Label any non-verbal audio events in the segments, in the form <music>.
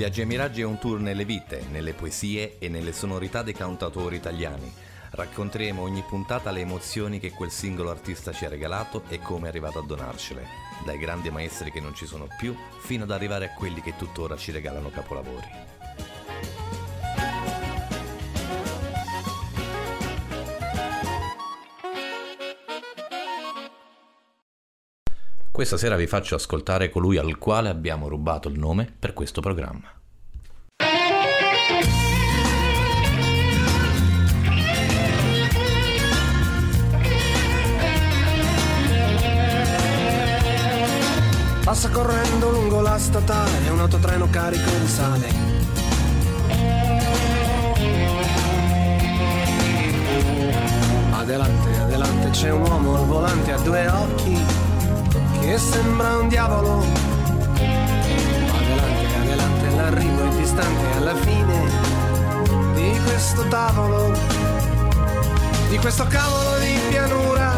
Viaggi e Miraggi è un tour nelle vite, nelle poesie e nelle sonorità dei cantautori italiani. Racconteremo ogni puntata le emozioni che quel singolo artista ci ha regalato e come è arrivato a donarcele, dai grandi maestri che non ci sono più fino ad arrivare a quelli che tuttora ci regalano capolavori. Questa sera vi faccio ascoltare colui al quale abbiamo rubato il nome per questo programma. Passa correndo lungo la statale un autotreno carico di sale. Adelante, adelante c'è un uomo al volante a due occhi che sembra un diavolo. Adelante, adelante, l'arrivo è distante alla fine di questo tavolo, di questo cavolo di pianura,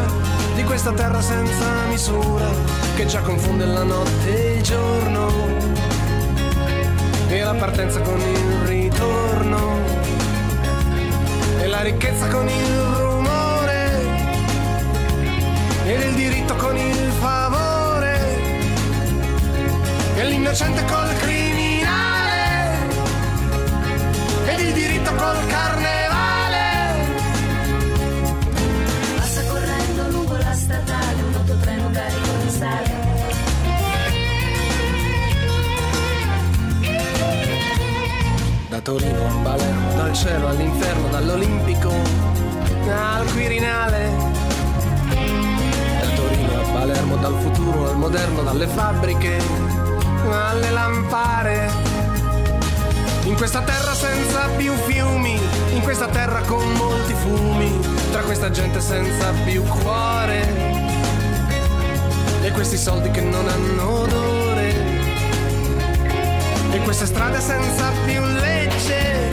di questa terra senza misura che già confonde la notte e il giorno e la partenza con il ritorno e la ricchezza con il rumore e il diritto con il favore e l'innocente col criminale ed il diritto col carnevale. Passa correndo lungo la statale un autotreno carico di sale. Da Torino a Palermo, dal cielo all'inferno, dall'Olimpico al Quirinale. Da Torino a Palermo, dal futuro al moderno, dalle fabbriche alle lampare. In questa terra senza più fiumi, in questa terra con molti fumi, tra questa gente senza più cuore. E questi soldi che non hanno odore. E queste strade senza più legge.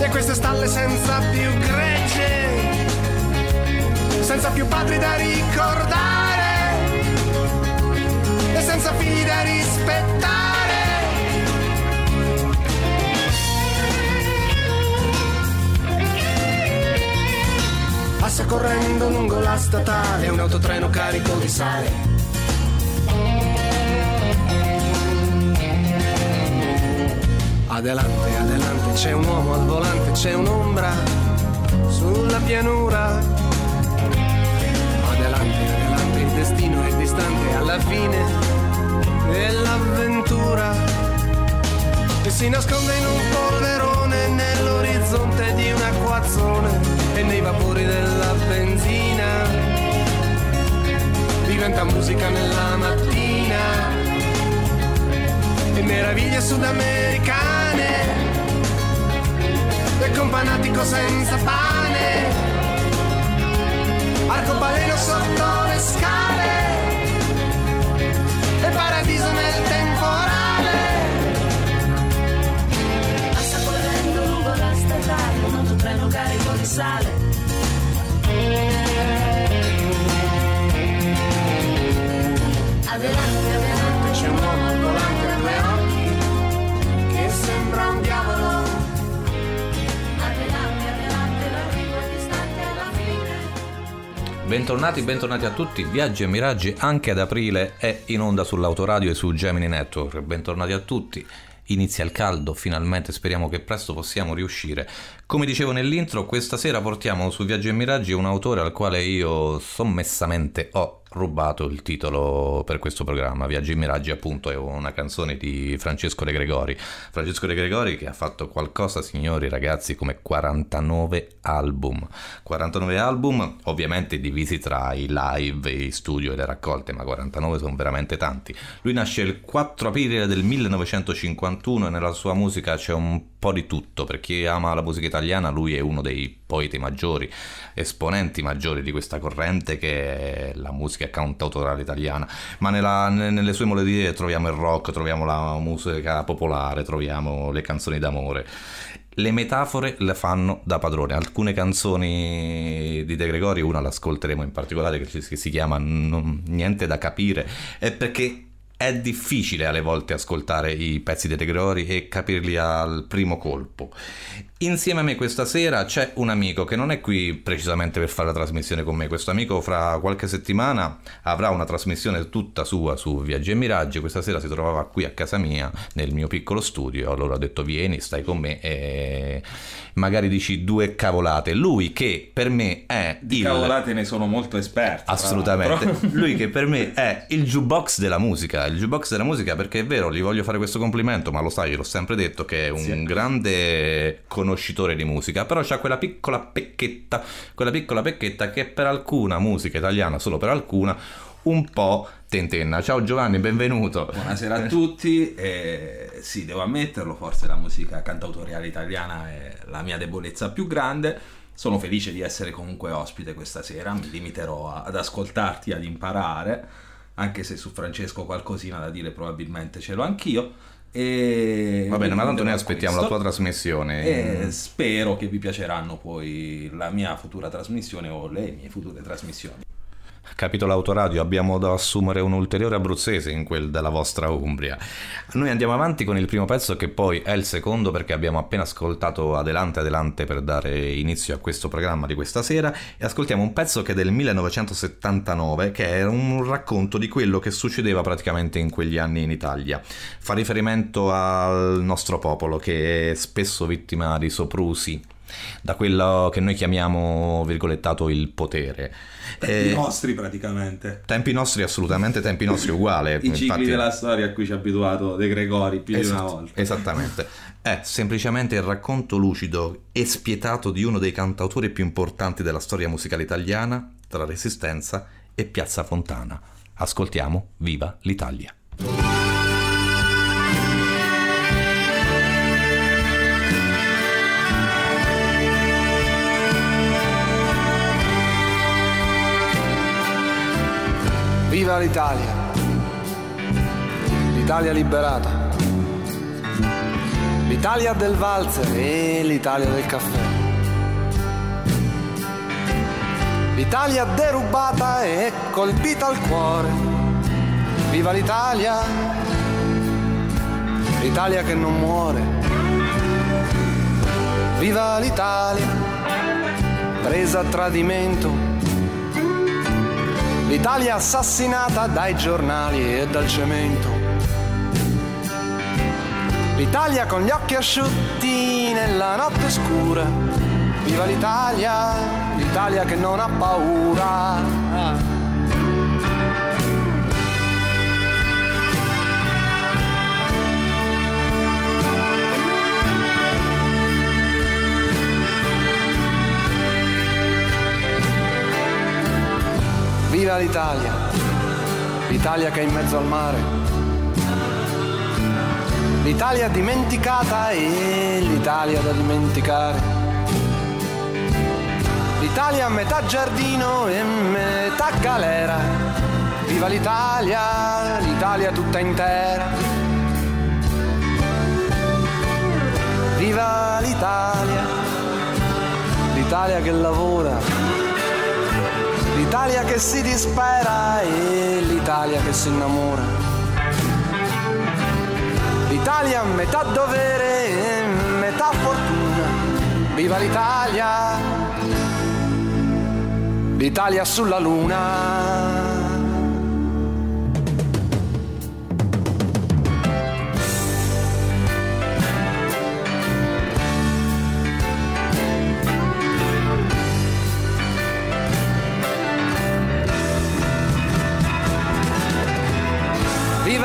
E queste stalle senza più gregge. Senza più padri da ricordare e senza figli da rispettare. Passa correndo lungo la statale un autotreno carico di sale. Adelante, adelante, c'è un uomo al volante, c'è un'ombra sulla pianura destino è distante alla fine dell'avventura e si nasconde in un polverone nell'orizzonte di un acquazzone e nei vapori della benzina. Diventa musica nella mattina e meraviglie sudamericane. E companatico senza pane arcobaleno sotto le scale autotreno carico di sale. Adelante, adelante, c'è un uomo volante a due occhi che sembra un diavolo Bentornati, bentornati a tutti. Viaggi e Miraggi anche ad aprile è in onda sull'autoradio e su Gemini Network. Bentornati a tutti. Inizia il caldo, finalmente speriamo che presto possiamo riuscire. Come dicevo nell'intro, questa sera portiamo su Viaggi e Miraggi un autore al quale io sommessamente ho rubato il titolo per questo programma. Viaggi e Miraggi, appunto, è una canzone di Francesco De Gregori. Francesco De Gregori che ha fatto qualcosa, signori ragazzi, come 49 album. 49 album, ovviamente divisi tra i live, i studio e le raccolte, ma 49 sono veramente tanti. Lui nasce il 4 aprile del 1951 e nella sua musica c'è un po' di tutto. Per chi ama la musica italiana, lui è uno dei poeti maggiori, esponenti maggiori di questa corrente che è la musica cantautorale italiana, ma nella, nelle sue melodie troviamo il rock, troviamo la musica popolare, troviamo le canzoni d'amore. Le metafore le fanno da padrone. Alcune canzoni di De Gregori, una l'ascolteremo in particolare che si chiama Niente da capire, è perché è difficile alle volte ascoltare i pezzi di De Gregori e capirli al primo colpo. Insieme a me questa sera c'è un amico che non è qui precisamente per fare la trasmissione con me. Questo amico fra qualche settimana avrà una trasmissione tutta sua su Viaggi e Miraggi. Questa sera si trovava qui a casa mia, nel mio piccolo studio. Allora ho detto vieni, stai con me e magari dici due cavolate. Lui che per me è Di il... cavolate ne sono molto esperto. Assolutamente. <laughs> Lui che per me <laughs> è il jukebox della musica, il jukebox della musica perché è vero, gli voglio fare questo complimento, ma lo sai, l'ho sempre detto che è un Sì. grande conoscitore di musica, però c'ha quella piccola pecchetta, quella piccola pecchetta che per alcuna musica italiana, solo per alcuna, un po' tentenna. Ciao Giovanni, benvenuto. Buonasera a tutti. Eh, sì, devo ammetterlo, forse la musica cantautoriale italiana è la mia debolezza più grande. Sono felice di essere comunque ospite questa sera, mi limiterò a- ad ascoltarti, ad imparare, anche se su Francesco qualcosina da dire probabilmente ce l'ho anch'io. E Va bene, ma tanto noi Questo. aspettiamo la tua trasmissione. E spero che vi piaceranno poi la mia futura trasmissione o le mie future trasmissioni. Capitolo Autoradio, abbiamo da assumere un ulteriore abruzzese in quel della vostra Umbria. Noi andiamo avanti con il primo pezzo che poi è il secondo perché abbiamo appena ascoltato Adelante Adelante per dare inizio a questo programma di questa sera e ascoltiamo un pezzo che è del 1979 che è un racconto di quello che succedeva praticamente in quegli anni in Italia. Fa riferimento al nostro popolo che è spesso vittima di soprusi da quello che noi chiamiamo virgolettato il potere. I Eh, nostri praticamente. Tempi nostri, assolutamente tempi nostri uguale. <laughs> I cicli infatti- della storia a cui ci ha abituato De Gregori più di una Esatto, volta. Esattamente. È semplicemente il racconto lucido e spietato di uno dei cantautori più importanti della storia musicale italiana tra Resistenza e Piazza Fontana. Ascoltiamo Viva l'Italia. Viva l'Italia! L'Italia liberata! L'Italia del valzer e l'Italia del caffè. L'Italia derubata e colpita al cuore. Viva l'Italia! L'Italia che non muore. Viva l'Italia! Presa a tradimento L'Italia assassinata dai giornali e dal cemento. L'Italia con gli occhi asciutti nella notte scura. Viva l'Italia, l'Italia che non ha paura. Viva l'Italia, l'Italia che è in mezzo al mare. L'Italia dimenticata e l'Italia da dimenticare. L'Italia metà giardino e metà galera. Viva l'Italia, l'Italia tutta intera. Viva l'Italia, l'Italia che lavora. L'Italia che si dispera e l'Italia che si innamora. L'Italia metà dovere e metà fortuna. Viva l'Italia! L'Italia sulla luna.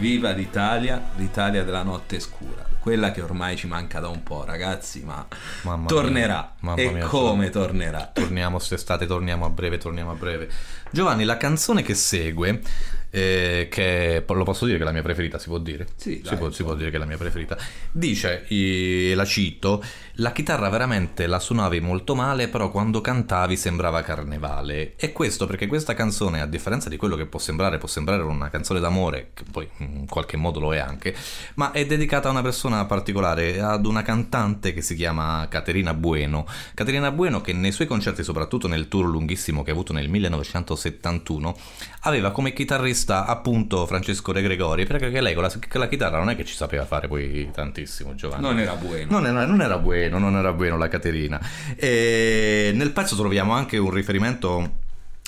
Viva l'Italia, l'Italia della notte scura. Quella che ormai ci manca da un po', ragazzi, ma Mamma tornerà. mia, e mia, come tornerà? Torniamo quest'estate, torniamo a breve, torniamo a breve. Giovanni, la canzone che segue, eh, che lo posso dire che è la mia preferita, si può dire? Sì, si, dai, può, si può dire che è la mia preferita. Dice, e la cito, la chitarra veramente la suonavi molto male, però quando cantavi sembrava carnevale. E questo perché questa canzone, a differenza di quello che può sembrare, può sembrare una canzone d'amore, che poi in qualche modo lo è anche, ma è dedicata a una persona particolare, ad una cantante che si chiama Caterina Bueno. Caterina Bueno che nei suoi concerti, soprattutto nel tour lunghissimo che ha avuto nel 1971, aveva come chitarrista appunto Francesco De Gregori, perché lei con la, con la chitarra non è che ci sapeva fare poi tantissimo, Giovanni. Non era buono. Non era, non era bueno, non era bueno la Caterina. E nel pezzo troviamo anche un riferimento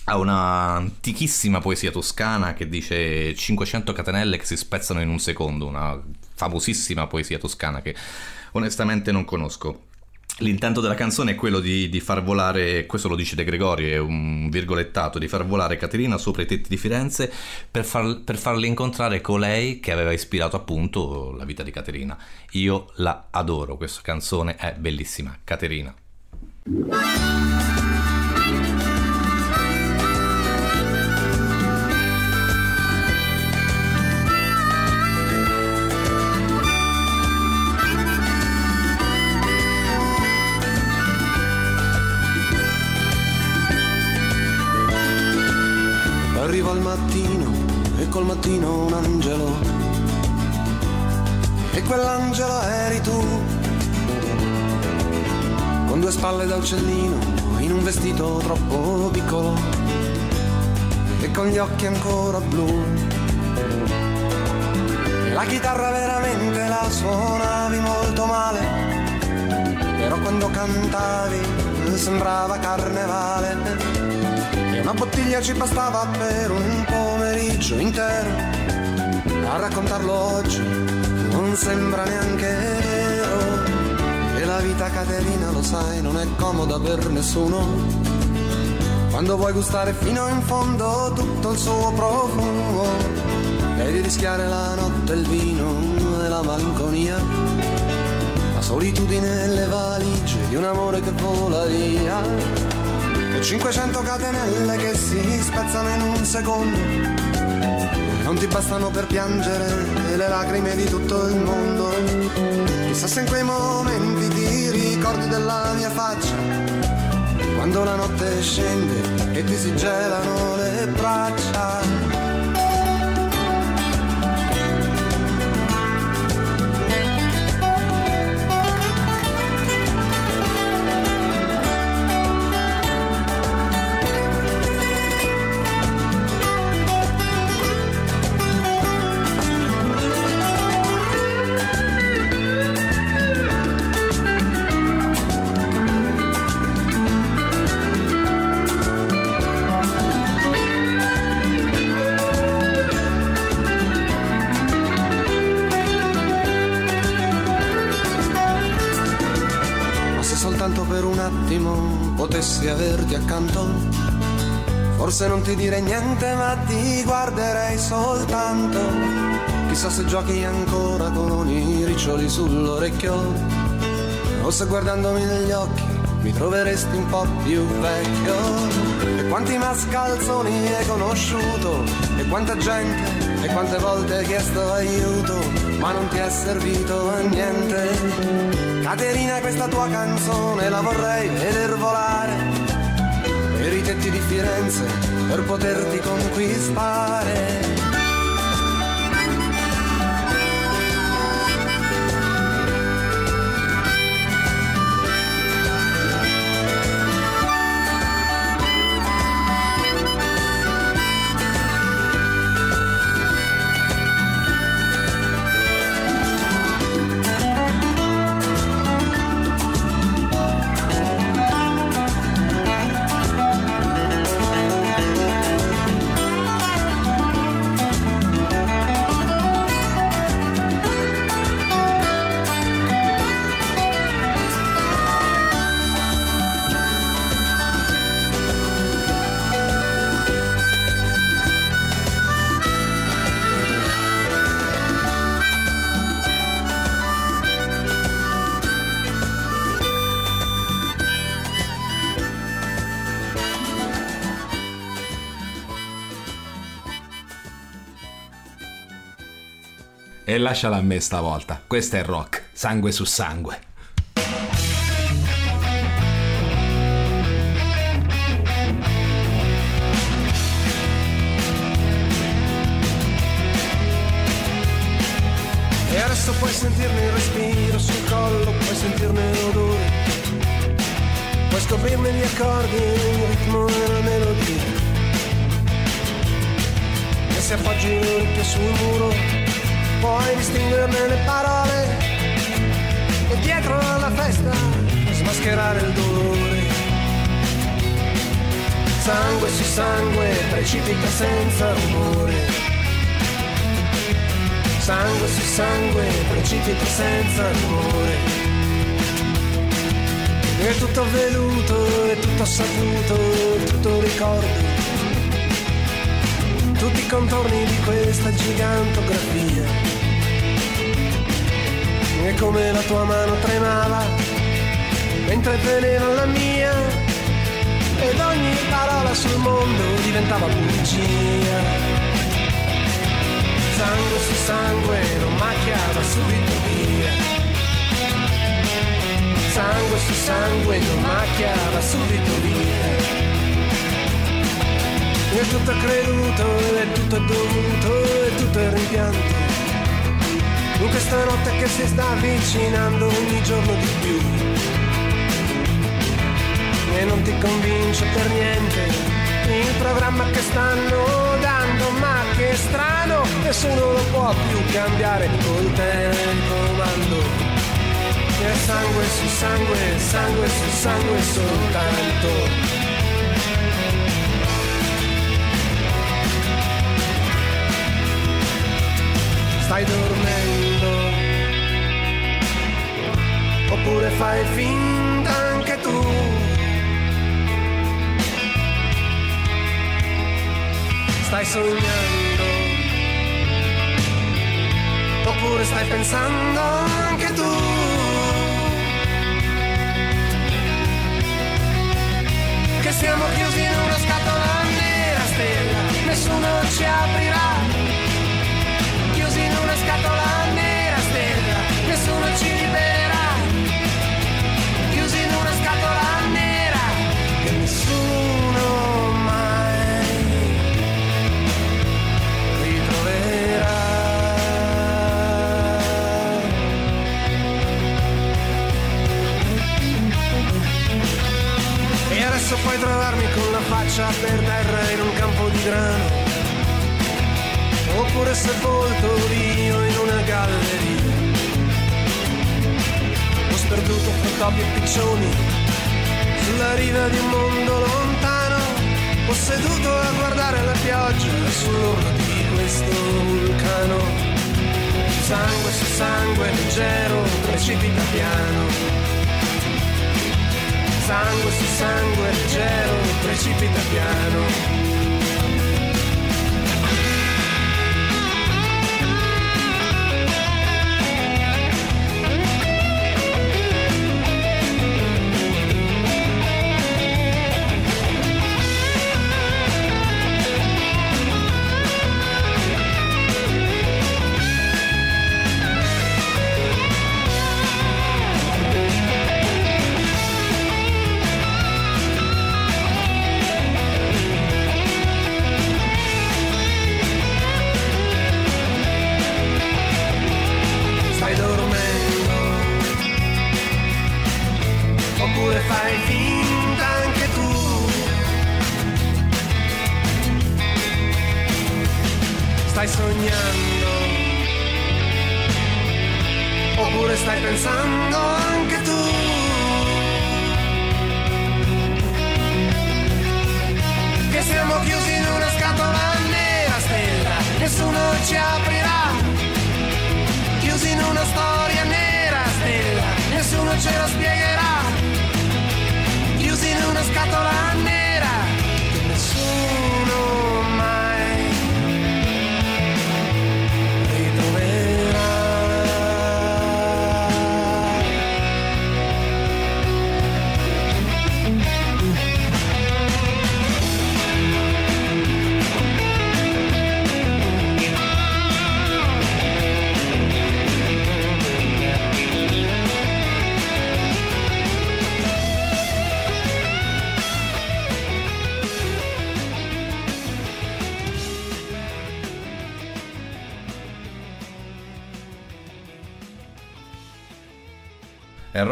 a una antichissima poesia toscana che dice 500 catenelle che si spezzano in un secondo, una famosissima poesia toscana che onestamente non conosco. L'intento della canzone è quello di, di, far volare, questo lo dice De Gregori, è un virgolettato, di far volare Caterina sopra i tetti di Firenze per, far, per farle incontrare colei che aveva ispirato appunto la vita di Caterina. Io la adoro, questa canzone è bellissima, Caterina. Arriva al mattino e col mattino un angelo. E quell'angelo eri tu. Con due spalle da uccellino, in un vestito troppo piccolo. E con gli occhi ancora blu. La chitarra veramente la suonavi molto male. Però quando cantavi sembrava carnevale. E una bottiglia ci bastava per un pomeriggio intero. A raccontarlo oggi non sembra neanche vero. E la vita Caterina, lo sai, non è comoda per nessuno. Quando vuoi gustare fino in fondo tutto il suo profumo, devi rischiare la notte, il vino e la malinconia. La solitudine e le valigie di un amore che vola via. E 500 catenelle che si spezzano in un secondo. Non ti bastano per piangere le lacrime di tutto il mondo. Chissà se in quei momenti ti ricordi della mia faccia. Quando la notte scende e ti si gelano le braccia. Giochi ancora con i riccioli sull'orecchio. O se guardandomi negli occhi mi troveresti un po' più vecchio. E quanti mascalzoni hai conosciuto, e quanta gente, e quante volte hai chiesto aiuto, ma non ti è servito a niente. Caterina, questa tua canzone la vorrei veder volare per i tetti di Firenze per poterti conquistare. Lasciala a me stavolta. Questo è rock, sangue su sangue. E adesso puoi sentirne il respiro sul collo, puoi sentirne l'odore, puoi scoprirne gli accordi, il ritmo e la melodia. E se appoggi l'orecchio sul muro, puoi distinguerne le parole e dietro alla festa smascherare il dolore. Sangue su sangue precipita senza rumore. Sangue su sangue precipita senza rumore. È tutto venuto, è tutto saputo, è tutto ricordo. Tutti i contorni di questa gigantografia. E come la tua mano tremava mentre teneva la mia. Ed ogni parola sul mondo diventava bugia sangue su sangue non macchiava subito via. Sangue su sangue non macchiava subito via. È tutto creduto, è tutto dovuto, è tutto il rimpianto. In questa notte che si sta avvicinando ogni giorno di più. E non ti convince per niente il programma che stanno dando, ma che strano, nessuno lo può più cambiare col telecomando. E sangue su sangue, sangue su sangue soltanto. Stai dormendo, oppure fai finta anche tu. Stai sognando. Oppure stai pensando anche tu. Che siamo chiusi in una scatola nera stella. Nessuno ci aprirà nessuno ci libererà e piccioni, sulla riva di un mondo lontano, ho seduto a guardare la pioggia sull'orlo di questo vulcano. Sangue su sangue leggero precipita piano. Sangue su sangue leggero precipita piano. Ce lo spiegherà, chiusi in una scatola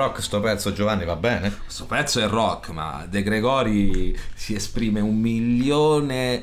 rock sto pezzo Giovanni, va bene? Questo pezzo è rock, ma De Gregori si esprime un milione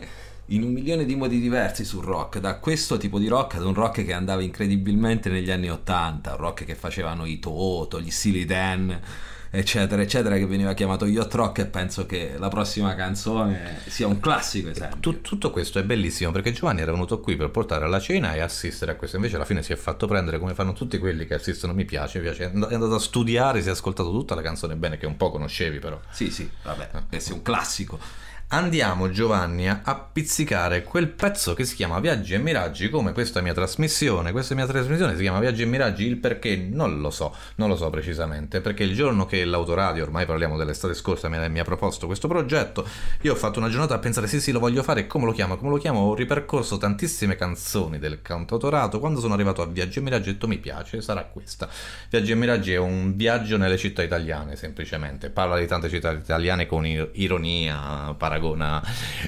in un milione di modi diversi sul rock, da questo tipo di rock ad un rock che andava incredibilmente negli anni 80, un rock che facevano i Toto, gli Steely Dan eccetera, eccetera, che veniva chiamato Yacht Rock e penso che la prossima canzone sia un classico esempio. Tut- tutto questo è bellissimo perché Giovanni era venuto qui per portare alla cena e assistere a questo, invece alla fine si è fatto prendere come fanno tutti quelli che assistono, mi piace, mi piace, è andato a studiare, si è ascoltato tutta la canzone. Bene che un po' conoscevi però. Sì, sì, vabbè, questo è un classico andiamo Giovanni a pizzicare quel pezzo che si chiama Viaggi e Miraggi come questa mia trasmissione. Questa mia trasmissione si chiama Viaggi e Miraggi il perché non lo so non lo so precisamente perché il giorno che l'autoradio ormai parliamo dell'estate scorsa mi, mi ha proposto questo progetto io ho fatto una giornata a pensare sì sì lo voglio fare come lo chiamo? Come lo chiamo? Ho ripercorso tantissime canzoni del cantautorato quando sono arrivato a Viaggi e Miraggi ho detto mi piace sarà questa. Viaggi e Miraggi è un viaggio nelle città italiane semplicemente. Parla di tante città italiane con ironia paragone paragona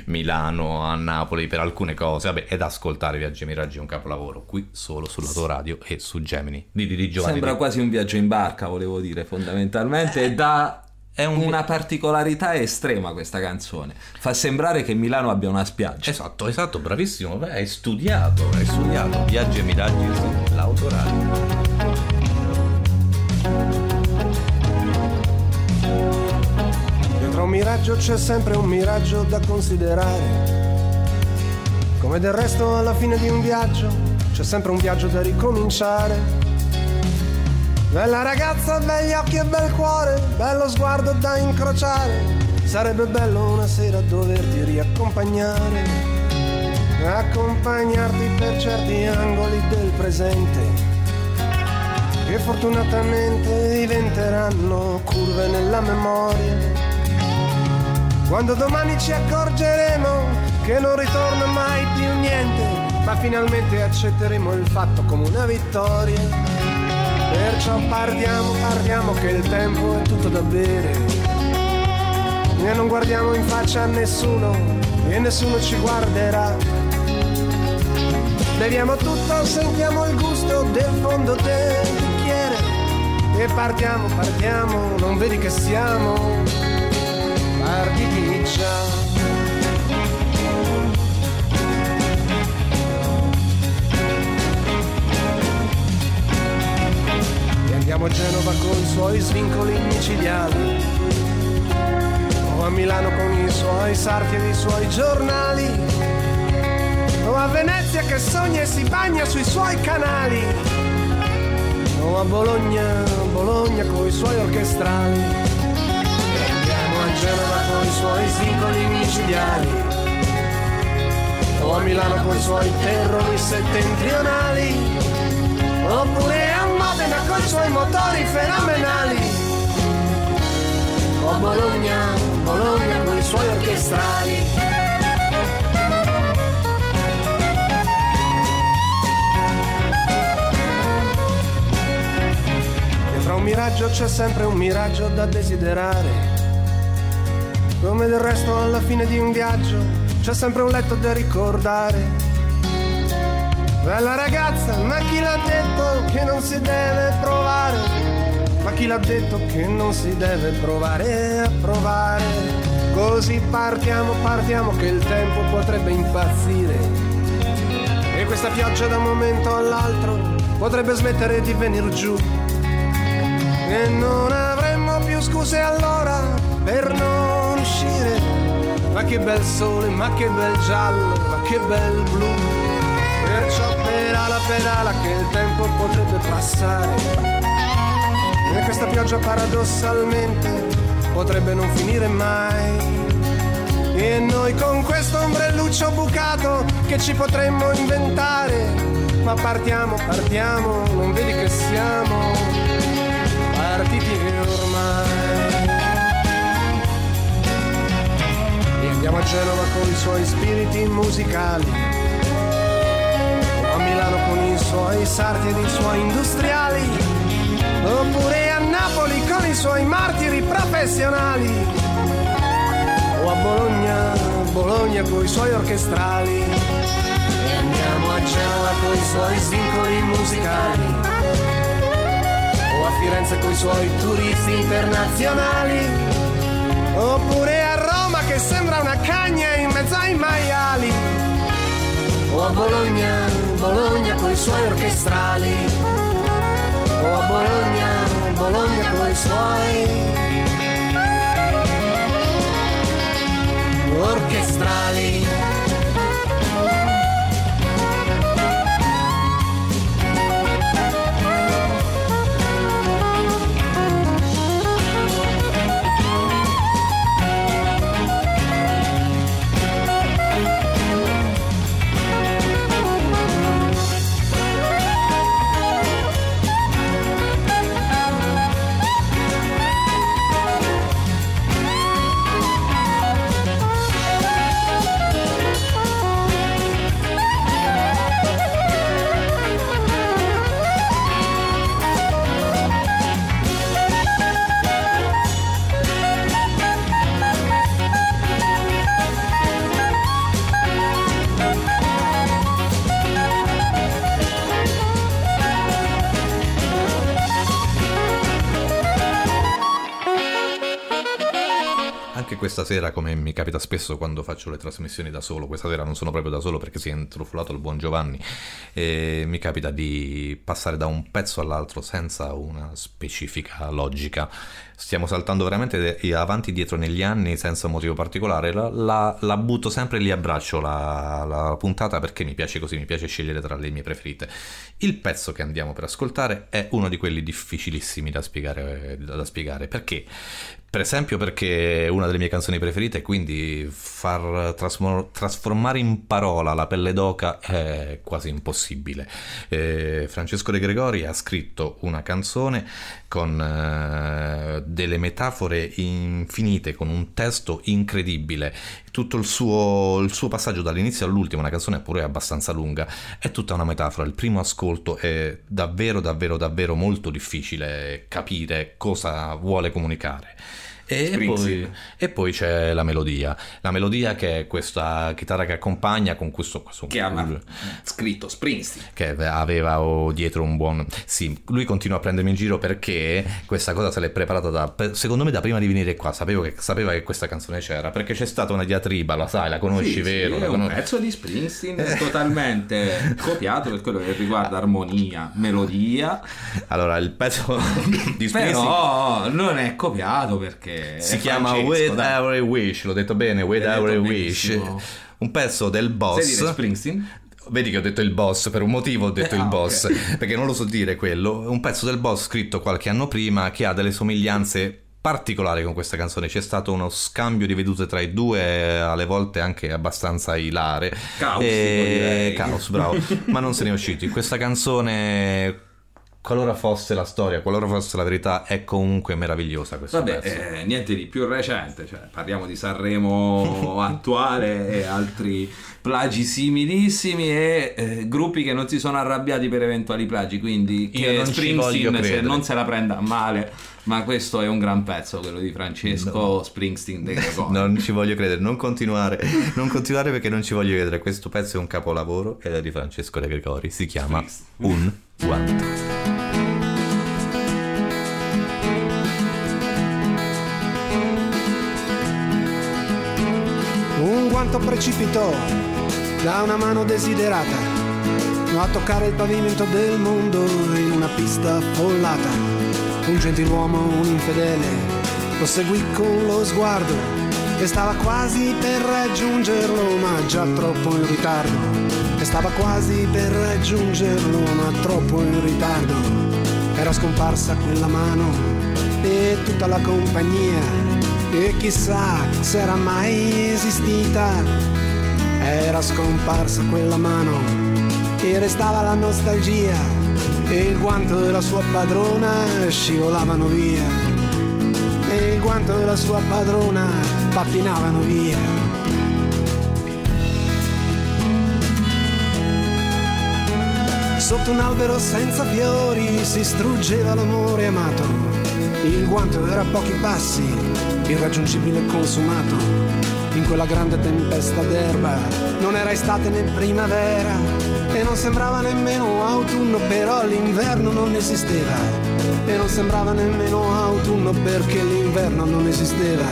Milano a Napoli per alcune cose, vabbè, ed ascoltare Viaggi e Miraggi è un capolavoro, qui solo sulla tua radio e su Gemini. Di, di, di Giovanni. Sembra quasi un viaggio in barca, volevo dire, fondamentalmente, e da è un... una particolarità estrema questa canzone. Fa sembrare che Milano abbia una spiaggia. Esatto, esatto, bravissimo. Beh, hai studiato, hai studiato. Viaggi e miraggi sull'autoradio. Miraggio c'è sempre un miraggio da considerare. Come del resto alla fine di un viaggio c'è sempre un viaggio da ricominciare. Bella ragazza, begli occhi e bel cuore, bello sguardo da incrociare. Sarebbe bello una sera doverti riaccompagnare. Accompagnarti per certi angoli del presente. Che fortunatamente diventeranno curve nella memoria quando domani ci accorgeremo che non ritorna mai più niente, ma finalmente accetteremo il fatto come una vittoria. Perciò partiamo, partiamo che il tempo è tutto da bere. E non guardiamo in faccia a nessuno e nessuno ci guarderà. Beviamo tutto, sentiamo il gusto del fondo del bicchiere. E partiamo, partiamo, non vedi che siamo partiti già. E andiamo a Genova con i suoi svincoli micidiali, o a Milano con i suoi sarti e i suoi giornali, o a Venezia che sogna e si bagna sui suoi canali, o a Bologna, Bologna con i suoi orchestrali singoli micidiali. O a Milano con i suoi terrori settentrionali oppure a Modena con i suoi motori fenomenali. O Bologna, Bologna con i suoi orchestrali. Fra un miraggio c'è sempre un miraggio da desiderare come del resto alla fine di un viaggio c'è sempre un letto da ricordare. Bella ragazza, ma chi l'ha detto che non si deve provare? Ma chi l'ha detto che non si deve provare a provare? Così partiamo, partiamo che il tempo potrebbe impazzire. E questa pioggia da un momento all'altro potrebbe smettere di venir giù. E non avremmo più scuse allora per noi uscire. Ma che bel sole, ma che bel giallo, ma che bel blu. Perciò pedala, pedala che il tempo potrebbe passare. E questa pioggia paradossalmente potrebbe non finire mai. E noi con questo ombrelluccio bucato che ci potremmo inventare. Ma partiamo, partiamo, non vedi che siamo partiti ormai. Andiamo a Genova con i suoi spiriti musicali, a Milano con i suoi sarti ed i suoi industriali, oppure a Napoli con i suoi martiri professionali, o a Bologna, Bologna con i suoi orchestrali. E andiamo a Genova con i suoi svincoli musicali, o a Firenze con i suoi turisti internazionali. Oppure a sembra una cagna in mezzo ai maiali. O a Bologna, Bologna coi suoi orchestrali. O a Bologna, Bologna coi suoi orchestrali. Questa sera, come mi capita spesso quando faccio le trasmissioni da solo, questa sera non sono proprio da solo perché si è intrufolato il buon Giovanni, e mi capita di passare da un pezzo all'altro senza una specifica logica. Stiamo saltando veramente avanti e dietro negli anni senza motivo particolare. La, la- la butto sempre lì a braccio la, la puntata perché mi piace così, mi piace scegliere tra le mie preferite. Il pezzo che andiamo per ascoltare è uno di quelli difficilissimi da spiegare, da spiegare. perché? Per esempio perché è una delle mie canzoni preferite, quindi far trasmo- trasformare in parola la pelle d'oca è quasi impossibile. Eh, Francesco De Gregori ha scritto una canzone con eh, delle metafore infinite, con un testo incredibile. Tutto il suo, il suo passaggio dall'inizio all'ultimo, una canzone pure abbastanza lunga, è tutta una metafora. Il primo ascolto è davvero, davvero, davvero molto difficile capire cosa vuole comunicare. E poi, e poi c'è la melodia. La melodia che è questa chitarra che accompagna con questo, questo Che ha scritto Springsteen. che aveva oh, dietro un buon... Sì, lui continua a prendermi in giro perché questa cosa se l'è preparata da... Secondo me da prima di venire qua sapevo che, sapeva che questa canzone c'era perché c'è stata una diatriba, la sai, la conosci, Sì, vero? sì, La è un conosci? pezzo di Springsteen totalmente <laughs> copiato per quello che riguarda armonia, melodia. Allora, il pezzo di Springsteen Però non è copiato perché si è chiama Francesco, With dai. Every Wish, l'ho detto bene, With L'hai Every Wish. Un pezzo del boss... dire Springsteen? Vedi che ho detto il boss, per un motivo ho detto Eh, <laughs> il boss, ok. perché non lo so dire quello. Un pezzo del boss scritto qualche anno prima che ha delle somiglianze particolari con questa canzone. C'è stato uno scambio di vedute tra i due, alle volte anche abbastanza ilare. Caustico, E-. Caos, bravo. Ma non se ne è usciti. Questa canzone, qualora fosse la storia, qualora fosse la verità, è comunque meravigliosa questo Vabbè, pezzo. eh, niente di più recente, cioè parliamo di Sanremo <laughs> attuale e altri plagi similissimi e eh, gruppi che non si sono arrabbiati per eventuali plagi, quindi Io che non Springsteen se non se la prenda a male, ma questo è un gran pezzo, quello di Francesco Springsteen De Gregori. <laughs> Non ci voglio credere, non continuare, non continuare perché non ci voglio credere. Questo pezzo è un capolavoro ed è di Francesco De Gregori. Si chiama Un guanto. Un guanto precipitò da una mano desiderata a toccare il pavimento del mondo in una pista affollata. Un gentiluomo, un infedele, lo seguì con lo sguardo e stava quasi per raggiungerlo, ma già troppo in ritardo. E stava quasi per raggiungerlo, ma troppo in ritardo. Era scomparsa quella mano e tutta la compagnia e chissà se era mai esistita. Era scomparsa quella mano e restava la nostalgia e il guanto della sua padrona scivolavano via e il guanto della sua padrona pattinavano via. Sotto un albero senza fiori si struggeva l'amore amato. Il guanto era a pochi passi, irraggiungibile e consumato. in quella grande tempesta d'erba. Non era estate né primavera e non sembrava nemmeno autunno, però l'inverno non esisteva. E non sembrava nemmeno autunno perché l'inverno non esisteva.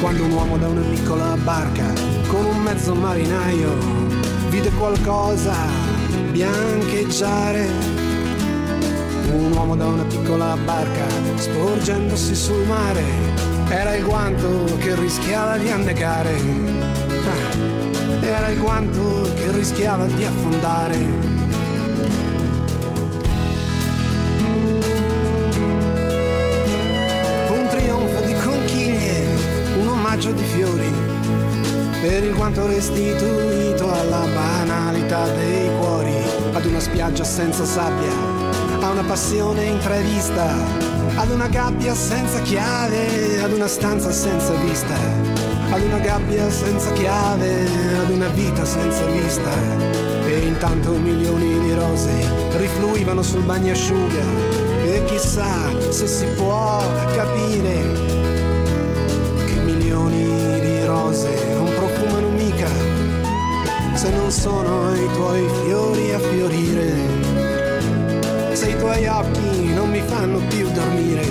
Quando un uomo da una piccola barca con un mezzo marinaio vide qualcosa biancheggiare un uomo da una piccola barca sporgendosi sul mare. Era il guanto che rischiava di annegare. Ah, era il guanto che rischiava di affondare. Un trionfo di conchiglie, un omaggio di fiori per il guanto restituito alla banalità dei cuori, ad una spiaggia senza sabbia a una passione imprevista, ad una gabbia senza chiave, ad una stanza senza vista, ad una gabbia senza chiave, ad una vita senza vista. E intanto milioni di rose rifluivano sul bagnasciuga e chissà se si può capire sono i tuoi fiori a fiorire se i tuoi occhi non mi fanno più dormire.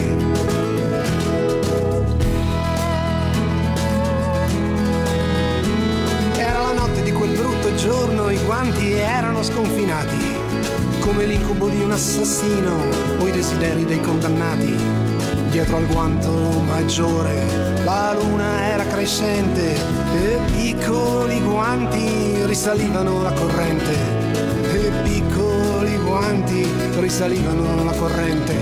Era la notte di quel brutto giorno, i guanti erano sconfinati, come l'incubo di un assassino o i desideri dei condannati. Dietro al guanto maggiore la luna era crescente e piccoli guanti risalivano la corrente. E piccoli guanti risalivano la corrente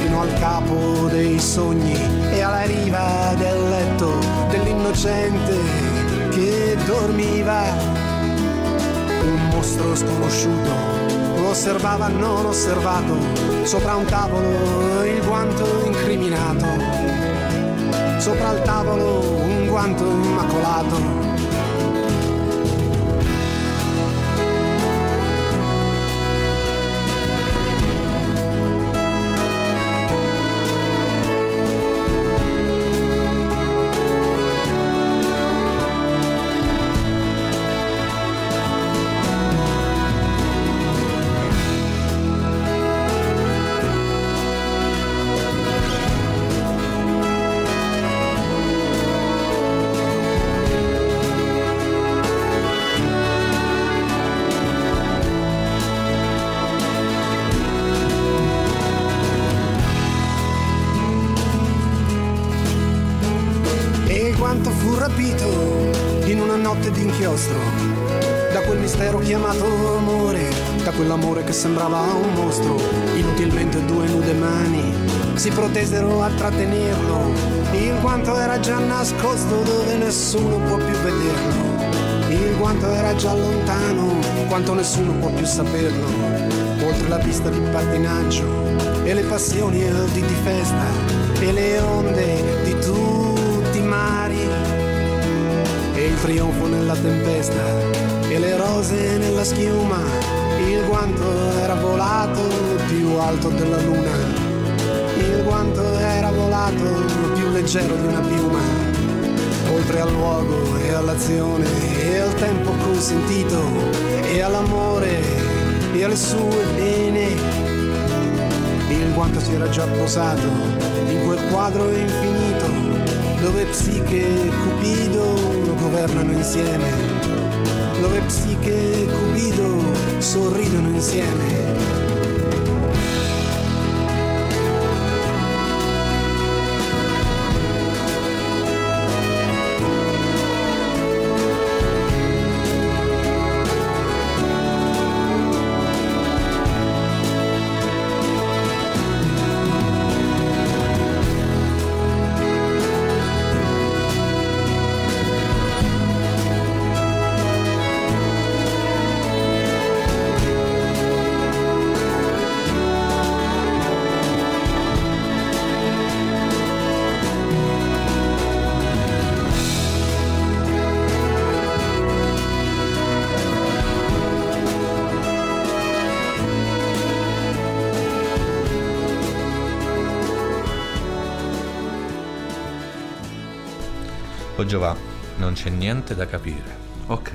fino al capo dei sogni e alla riva del letto dell'innocente che dormiva. Un mostro sconosciuto osservava non osservato sopra un tavolo il guanto incriminato. Sopra il tavolo un guanto immacolato sembrava un mostro, inutilmente due nude mani si protesero a trattenerlo, il guanto era già nascosto dove nessuno può più vederlo, il guanto era già lontano quanto nessuno può più saperlo, oltre la pista di pattinaggio e le passioni di, di festa e le onde di tutti i mari e il trionfo nella tempesta e le rose nella schiuma guanto era volato più alto della luna. Il guanto era volato più leggero di una piuma. Oltre al luogo e all'azione e al tempo consentito e all'amore e alle sue pene. Il guanto si era già posato in quel quadro infinito dove psiche e cupido governano insieme dove psiche cupido sorridono insieme Giova, non c'è niente da capire. Ok.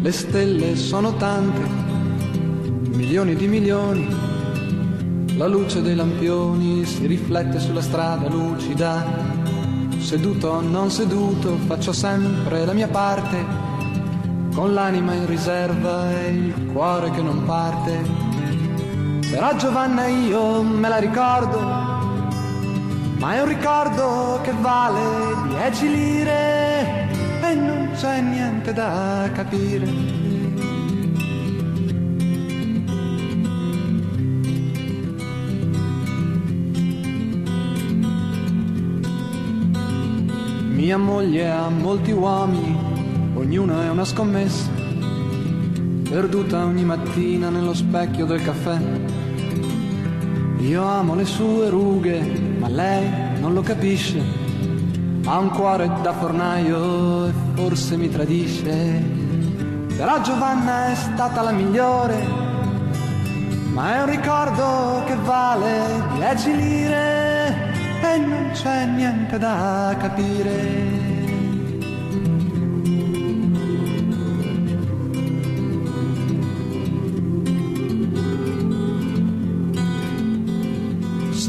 Le stelle sono tante, milioni di milioni. La luce dei lampioni si riflette sulla strada lucida. Seduto o non seduto, faccio sempre la mia parte, con l'anima in riserva e il cuore che non parte. Però Giovanna io me la ricordo, ma è un ricordo che vale dieci lire e non c'è niente da capire. Mia moglie ha molti uomini, ognuno è una scommessa, perduta ogni mattina nello specchio del caffè. Io amo le sue rughe, ma lei non lo capisce. Ha un cuore da fornaio e forse mi tradisce. Però Giovanna è stata la migliore, ma è un ricordo che vale dieci lire e non c'è niente da capire.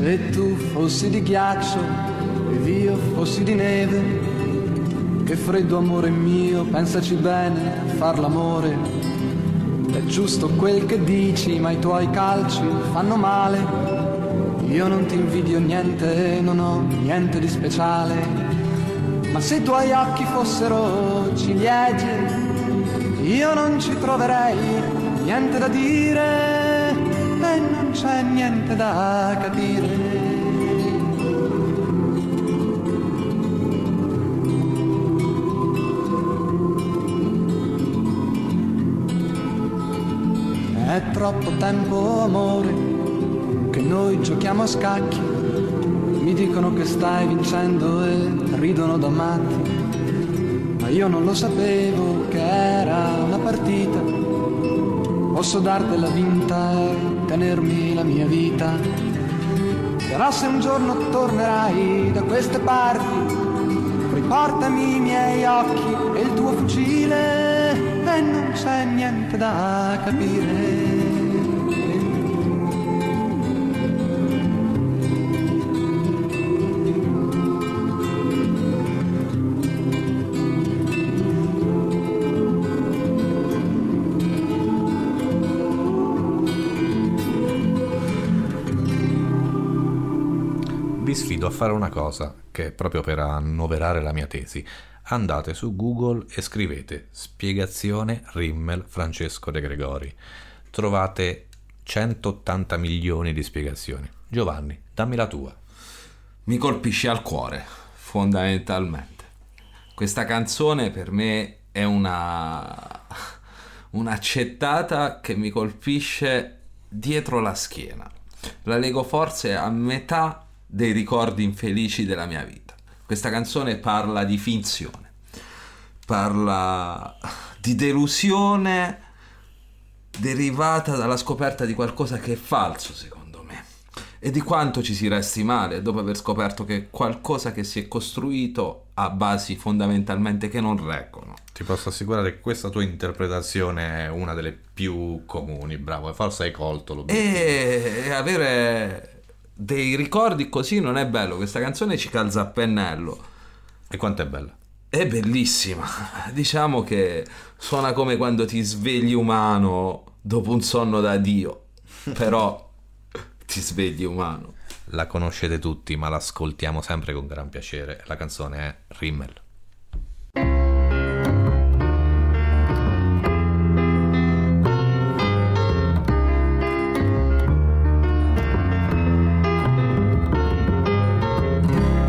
Se tu fossi di ghiaccio ed io fossi di neve, che freddo amore mio, pensaci bene a far l'amore. È giusto quel che dici, ma i tuoi calci fanno male. Io non ti invidio niente, non ho niente di speciale. Ma se i tuoi occhi fossero ciliegie, io non ci troverei niente da dire c'è niente da capire. È troppo tempo, amore, che noi giochiamo a scacchi. Mi dicono che stai vincendo e ridono da matti. Ma io non lo sapevo che era una partita. Posso dartela vinta e tenermi la mia vita. Però se un giorno tornerai da queste parti, riportami i miei occhi e il tuo fucile e non c'è niente da capire. Sfido a fare una cosa che è proprio per annoverare la mia tesi. Andate su Google e scrivete spiegazione Rimmel Francesco De Gregori. Trovate 180 milioni di spiegazioni. Giovanni, dammi la tua. mi colpisce al cuore, fondamentalmente. Questa canzone per me è una un'accettata che mi colpisce dietro la schiena. La leggo forse a metà dei ricordi infelici della mia vita. Questa canzone parla di finzione, parla di delusione derivata dalla scoperta di qualcosa che è falso, secondo me, e di quanto ci si resti male dopo aver scoperto che qualcosa che si è costruito ha basi fondamentalmente che non reggono. Ti posso assicurare che questa tua interpretazione è una delle più comuni, bravo, e forse hai colto l'obiettivo. E avere dei ricordi così non è bello, questa canzone ci calza a pennello. E quanto è bella? È bellissima, diciamo che suona come quando ti svegli umano dopo un sonno da Dio, però <laughs> ti svegli umano. La conoscete tutti, ma l'ascoltiamo sempre con gran piacere. La canzone è Rimmel.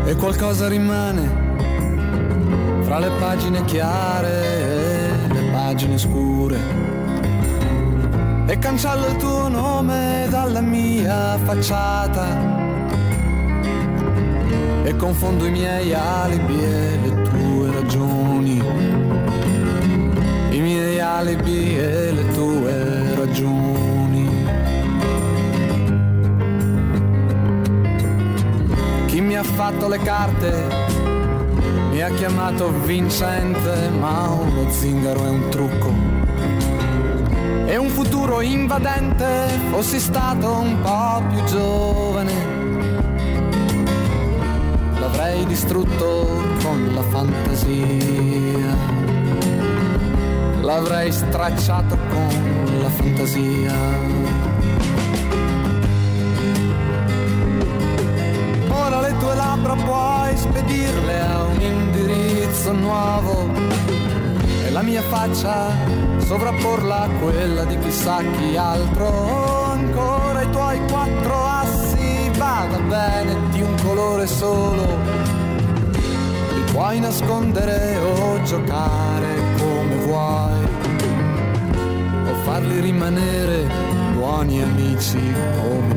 E qualcosa rimane fra le pagine chiare e le pagine scure. E cancello il tuo nome dalla mia facciata e confondo i miei alibi e le tue ragioni. I miei alibi e le tue ragioni. Fatto le carte mi ha chiamato vincente, ma uno zingaro è un trucco. E un futuro invadente, fossi stato un po' più giovane l'avrei distrutto con la fantasia. L'avrei stracciato con la fantasia. Tue labbra puoi spedirle a un indirizzo nuovo e la mia faccia sovrapporla a quella di chissà chi altro. Ancora i tuoi quattro assi vada bene di un colore solo. Li puoi nascondere o giocare come vuoi, o farli rimanere buoni amici come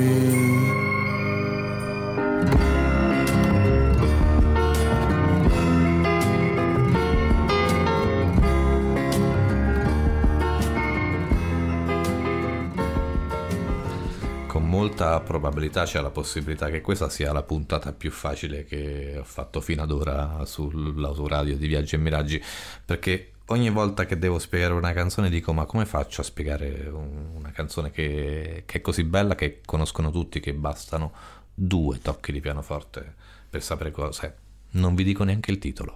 Molta probabilità c'è la possibilità che questa sia la puntata più facile che ho fatto fino ad ora sull'autoradio di Viaggi e Miraggi, perché ogni volta che devo spiegare una canzone dico ma come faccio a spiegare un- una canzone che, che è così bella che conoscono tutti che bastano due tocchi di pianoforte per sapere cos'è. Non vi dico neanche il titolo.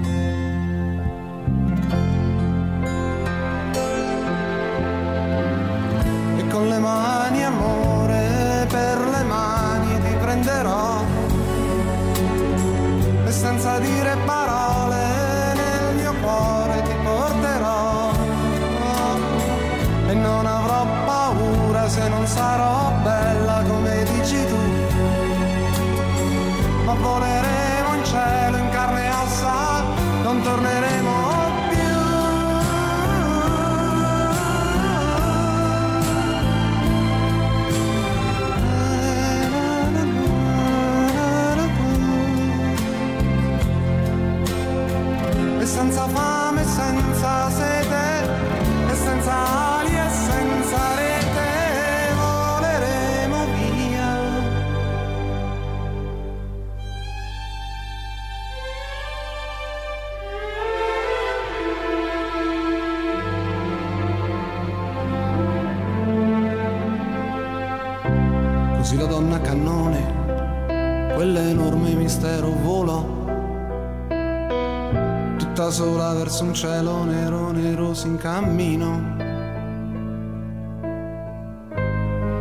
E senza fame, senza sete, e senza un cielo nero nero si incammino.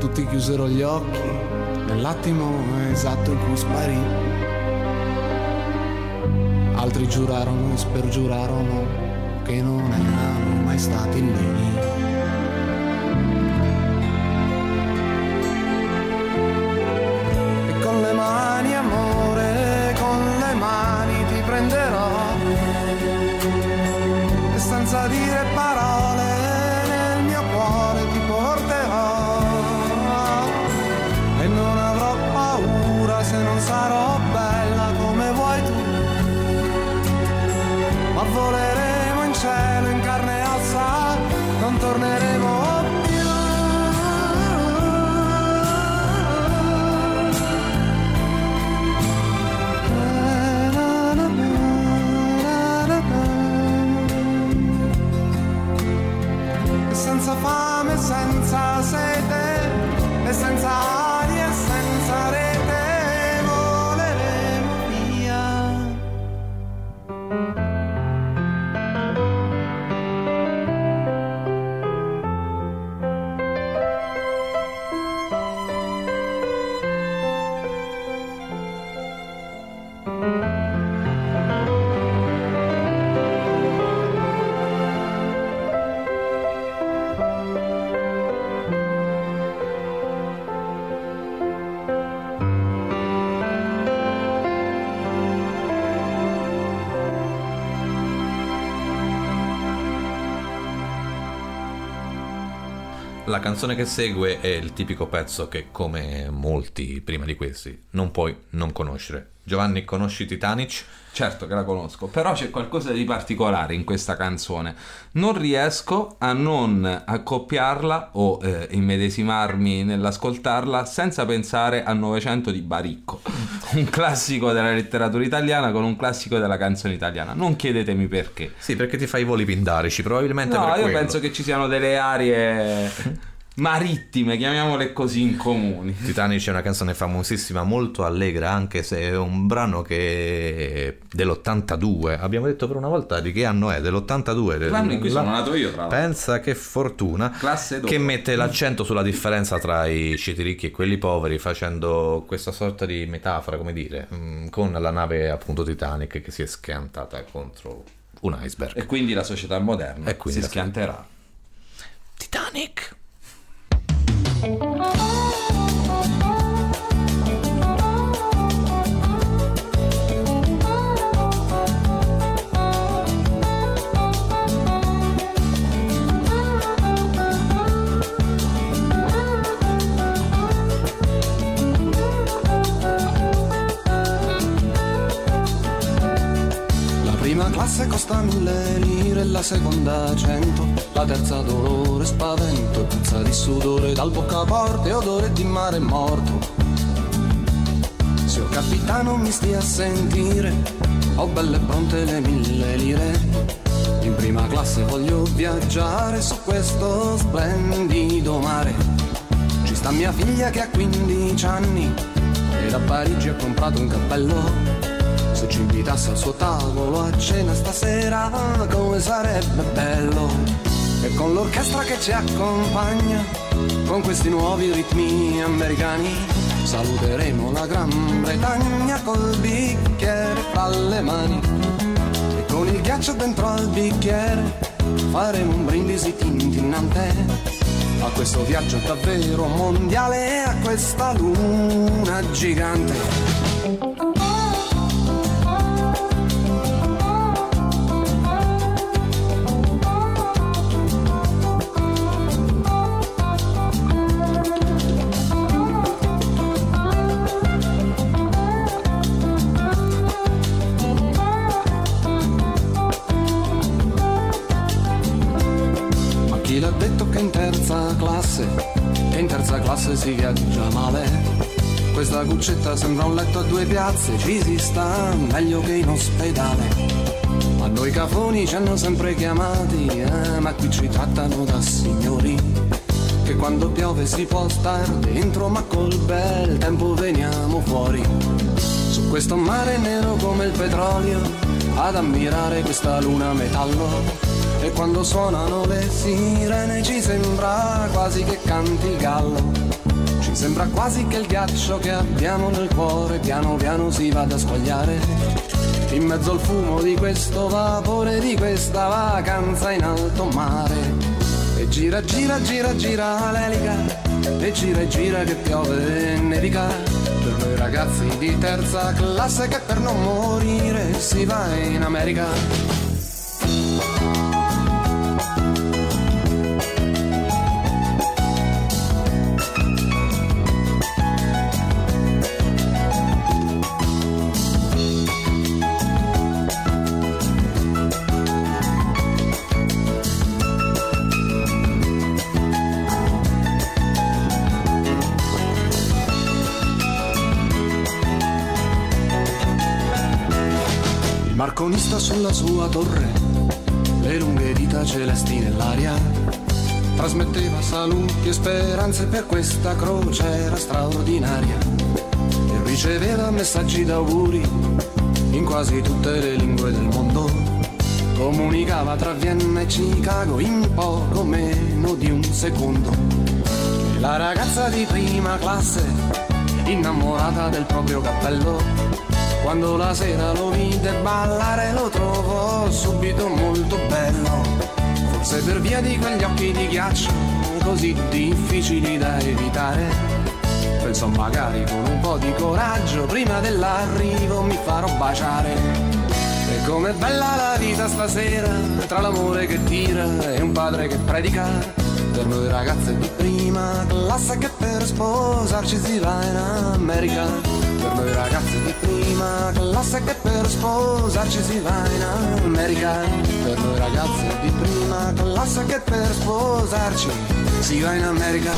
Tutti chiusero gli occhi nell'attimo esatto in cui sparì. Altri giurarono e spergiurarono che non erano mai stati lì. La canzone che segue è il tipico pezzo che, come molti prima di questi, non puoi non conoscere. Giovanni, conosci Titanic? Certo che la conosco, però c'è qualcosa di particolare in questa canzone. Non riesco a non accoppiarla o eh, immedesimarmi nell'ascoltarla senza pensare a 900 di Baricco, <laughs> un classico della letteratura italiana con un classico della canzone italiana. Non chiedetemi perché. Sì, perché ti fai i voli pindarici, probabilmente No, io quello. penso che ci siano delle aree marittime, chiamiamole così, in comuni. Titanic è una canzone famosissima, molto allegra, anche se è un brano che è dell'82. Abbiamo detto per una volta di che anno è? Dell'82. L'anno in cui sono nato io, tra l'altro. Pensa che fortuna Classe che mette l'accento sulla differenza tra i ceti ricchi e quelli poveri facendo questa sorta di metafora, come dire, mm, con la nave appunto Titanic che si è schiantata contro un iceberg. E quindi la società moderna si schianterà. Titanic! La prima classe costa mille lire, la seconda cento, la terza dolore, spavento, puzza di sudore dal boccaporte, odore di mare morto. Signor capitano mi stia a sentire, ho belle pronte le mille lire. In prima classe voglio viaggiare su questo splendido mare. Ci sta mia figlia che ha 15 anni e da Parigi ha comprato un cappello. Se ci invitasse al suo tavolo a cena stasera, come sarebbe bello. E con l'orchestra che ci accompagna, con questi nuovi ritmi americani, saluteremo la Gran Bretagna col bicchiere fra le mani. E con il ghiaccio dentro al bicchiere, faremo un brindisi tintinnante. a questo viaggio davvero mondiale e a questa luna gigante. Si viaggia male? Questa cuccetta sembra un letto a due piazze, ci si sta meglio che in ospedale. Ma noi cafoni ci hanno sempre chiamati, eh, ma qui ci trattano da signori. Che quando piove si può star dentro, ma col bel tempo veniamo fuori. Su questo mare nero come il petrolio, ad ammirare questa luna metallo. E quando suonano le sirene ci sembra quasi che canti il gallo. Ci sembra quasi che il ghiaccio che abbiamo nel cuore piano piano si vada a squagliare. In mezzo al fumo di questo vapore, di questa vacanza in alto mare. E gira, gira, gira, gira l'elica. E gira e gira che piove e nevica. Per noi ragazzi di terza classe che per non morire si va in America. Sulla sua torre, le lunghe dita celesti nell'aria, trasmetteva saluti e speranze per questa crociera straordinaria. E riceveva messaggi d'auguri in quasi tutte le lingue del mondo. Comunicava tra Vienna e Chicago in poco meno di un secondo. La ragazza di prima classe, innamorata del proprio cappello, quando la sera lo vide ballare lo trovò subito molto bello. Forse per via di quegli occhi di ghiaccio così difficili da evitare. Pensò magari con un po' di coraggio prima dell'arrivo mi farò baciare. E com'è bella la vita stasera, tra l'amore che tira e un padre che predica. Per noi ragazze di prima classe che per sposarci si va in America. Per noi ragazze di prima classe che per sposarci si va in America. Per noi ragazze di prima classe che per sposarci si va in America.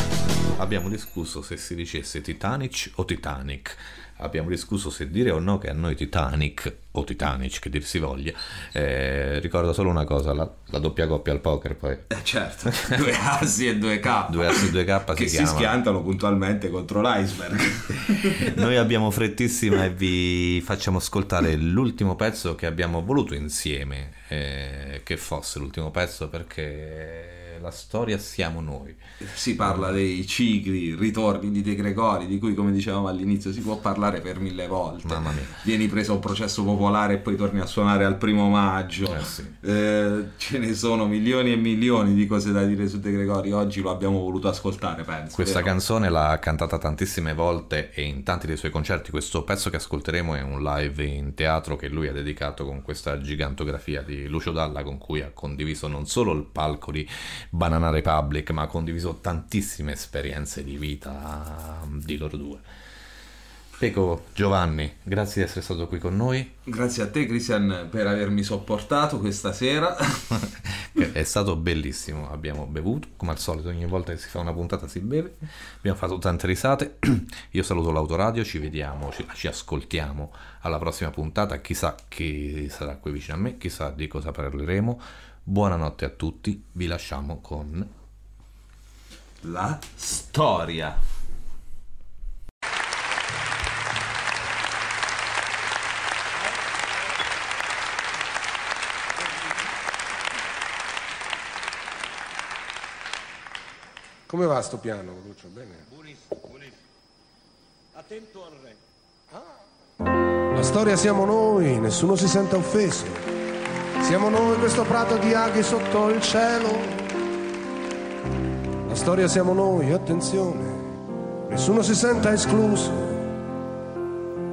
Abbiamo discusso se si dicesse Titanic o Titanic. Abbiamo discusso se dire o no che a noi Titanic o Titanic, che dir si voglia. Eh, ricordo solo una cosa, la, la doppia coppia al poker poi. Eh, certo, <laughs> due assi e due K. Due assi e due K che si si, schiantano puntualmente contro l'iceberg. <laughs> Noi abbiamo frettissima e vi facciamo ascoltare l'ultimo pezzo che abbiamo voluto insieme, eh, che fosse l'ultimo pezzo perché la storia siamo noi. si parla dei cicli, ritorni di De Gregori, di cui come dicevamo all'inizio si può parlare per mille volte. Mamma mia. Vieni preso a un processo popolare e poi torni a suonare al primo maggio. Eh sì. Eh, ce ne sono milioni e milioni di cose da dire su De Gregori. Oggi lo abbiamo voluto ascoltare, penso. Questa vero? canzone l'ha cantata tantissime volte e in tanti dei suoi concerti. Questo pezzo che ascolteremo è un live in teatro che lui ha dedicato con questa gigantografia di Lucio Dalla con cui ha condiviso non solo il palco di Banana Republic, ma ha condiviso tantissime esperienze di vita di loro due. Peco Giovanni, grazie di essere stato qui con noi. Grazie a te, Christian, per avermi sopportato questa sera. <laughs> È stato bellissimo, abbiamo bevuto, come al solito ogni volta che si fa una puntata si beve, abbiamo fatto tante risate, <clears throat> io saluto l'autoradio, ci vediamo, ci, ci ascoltiamo alla prossima puntata, chissà chi sarà qui vicino a me, chissà di cosa parleremo, buonanotte a tutti, vi lasciamo con... La storia. Come va sto piano, Lucio? Bene? Attento al re. La storia siamo noi, nessuno si senta offeso. Siamo noi questo prato di aghi sotto il cielo. La storia siamo noi, attenzione, nessuno si senta escluso.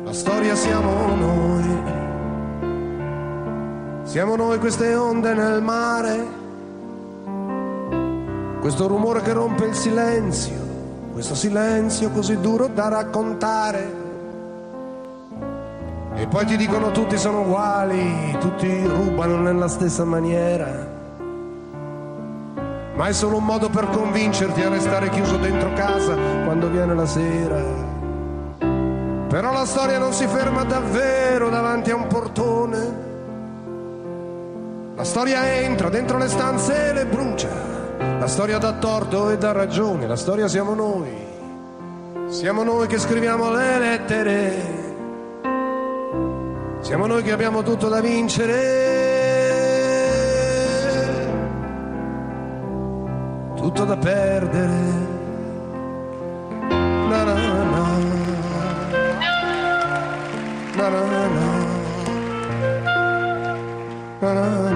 La storia siamo noi. Siamo noi queste onde nel mare, questo rumore che rompe il silenzio, questo silenzio così duro da raccontare. E poi ti dicono tutti sono uguali, tutti rubano nella stessa maniera. Ma è solo un modo per convincerti a restare chiuso dentro casa quando viene la sera. Però la storia non si ferma davvero davanti a un portone. La storia entra dentro le stanze e le brucia. La storia dà torto e dà ragione. La storia siamo noi. Siamo noi che scriviamo le lettere. Siamo noi che abbiamo tutto da vincere. Tutto da perdere. Na na na. Na na na. Na na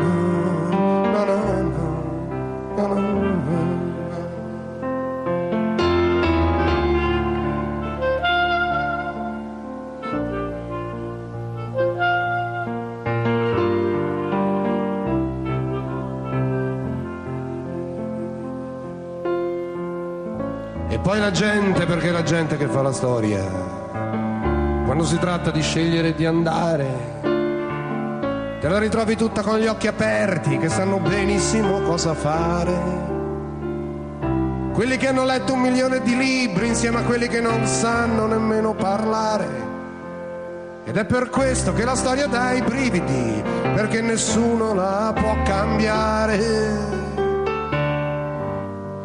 gente che fa la storia. Quando si tratta di scegliere di andare, te la ritrovi tutta con gli occhi aperti, che sanno benissimo cosa fare. Quelli che hanno letto un milione di libri insieme a quelli che non sanno nemmeno parlare. Ed è per questo che la storia dà i brividi, perché nessuno la può cambiare.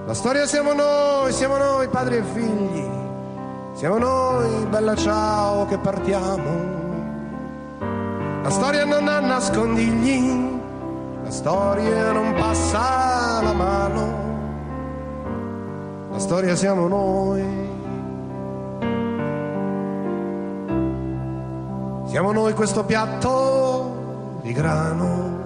La storia siamo noi, siamo noi padri e figli, siamo noi, bella ciao che partiamo. La storia non ha nascondigli, la storia non passa la mano. La storia siamo noi. Siamo noi questo piatto di grano.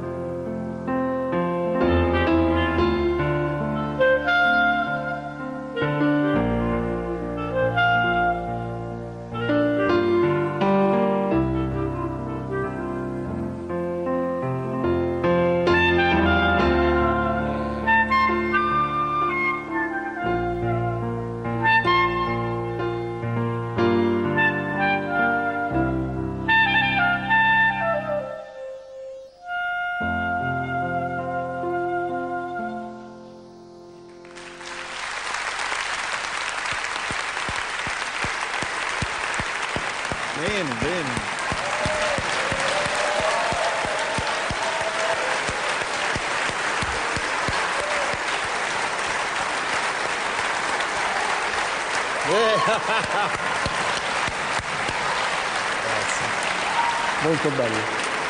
Molto bello.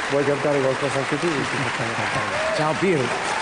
Vuoi cantare qualcosa anche tu? Ciao Piero.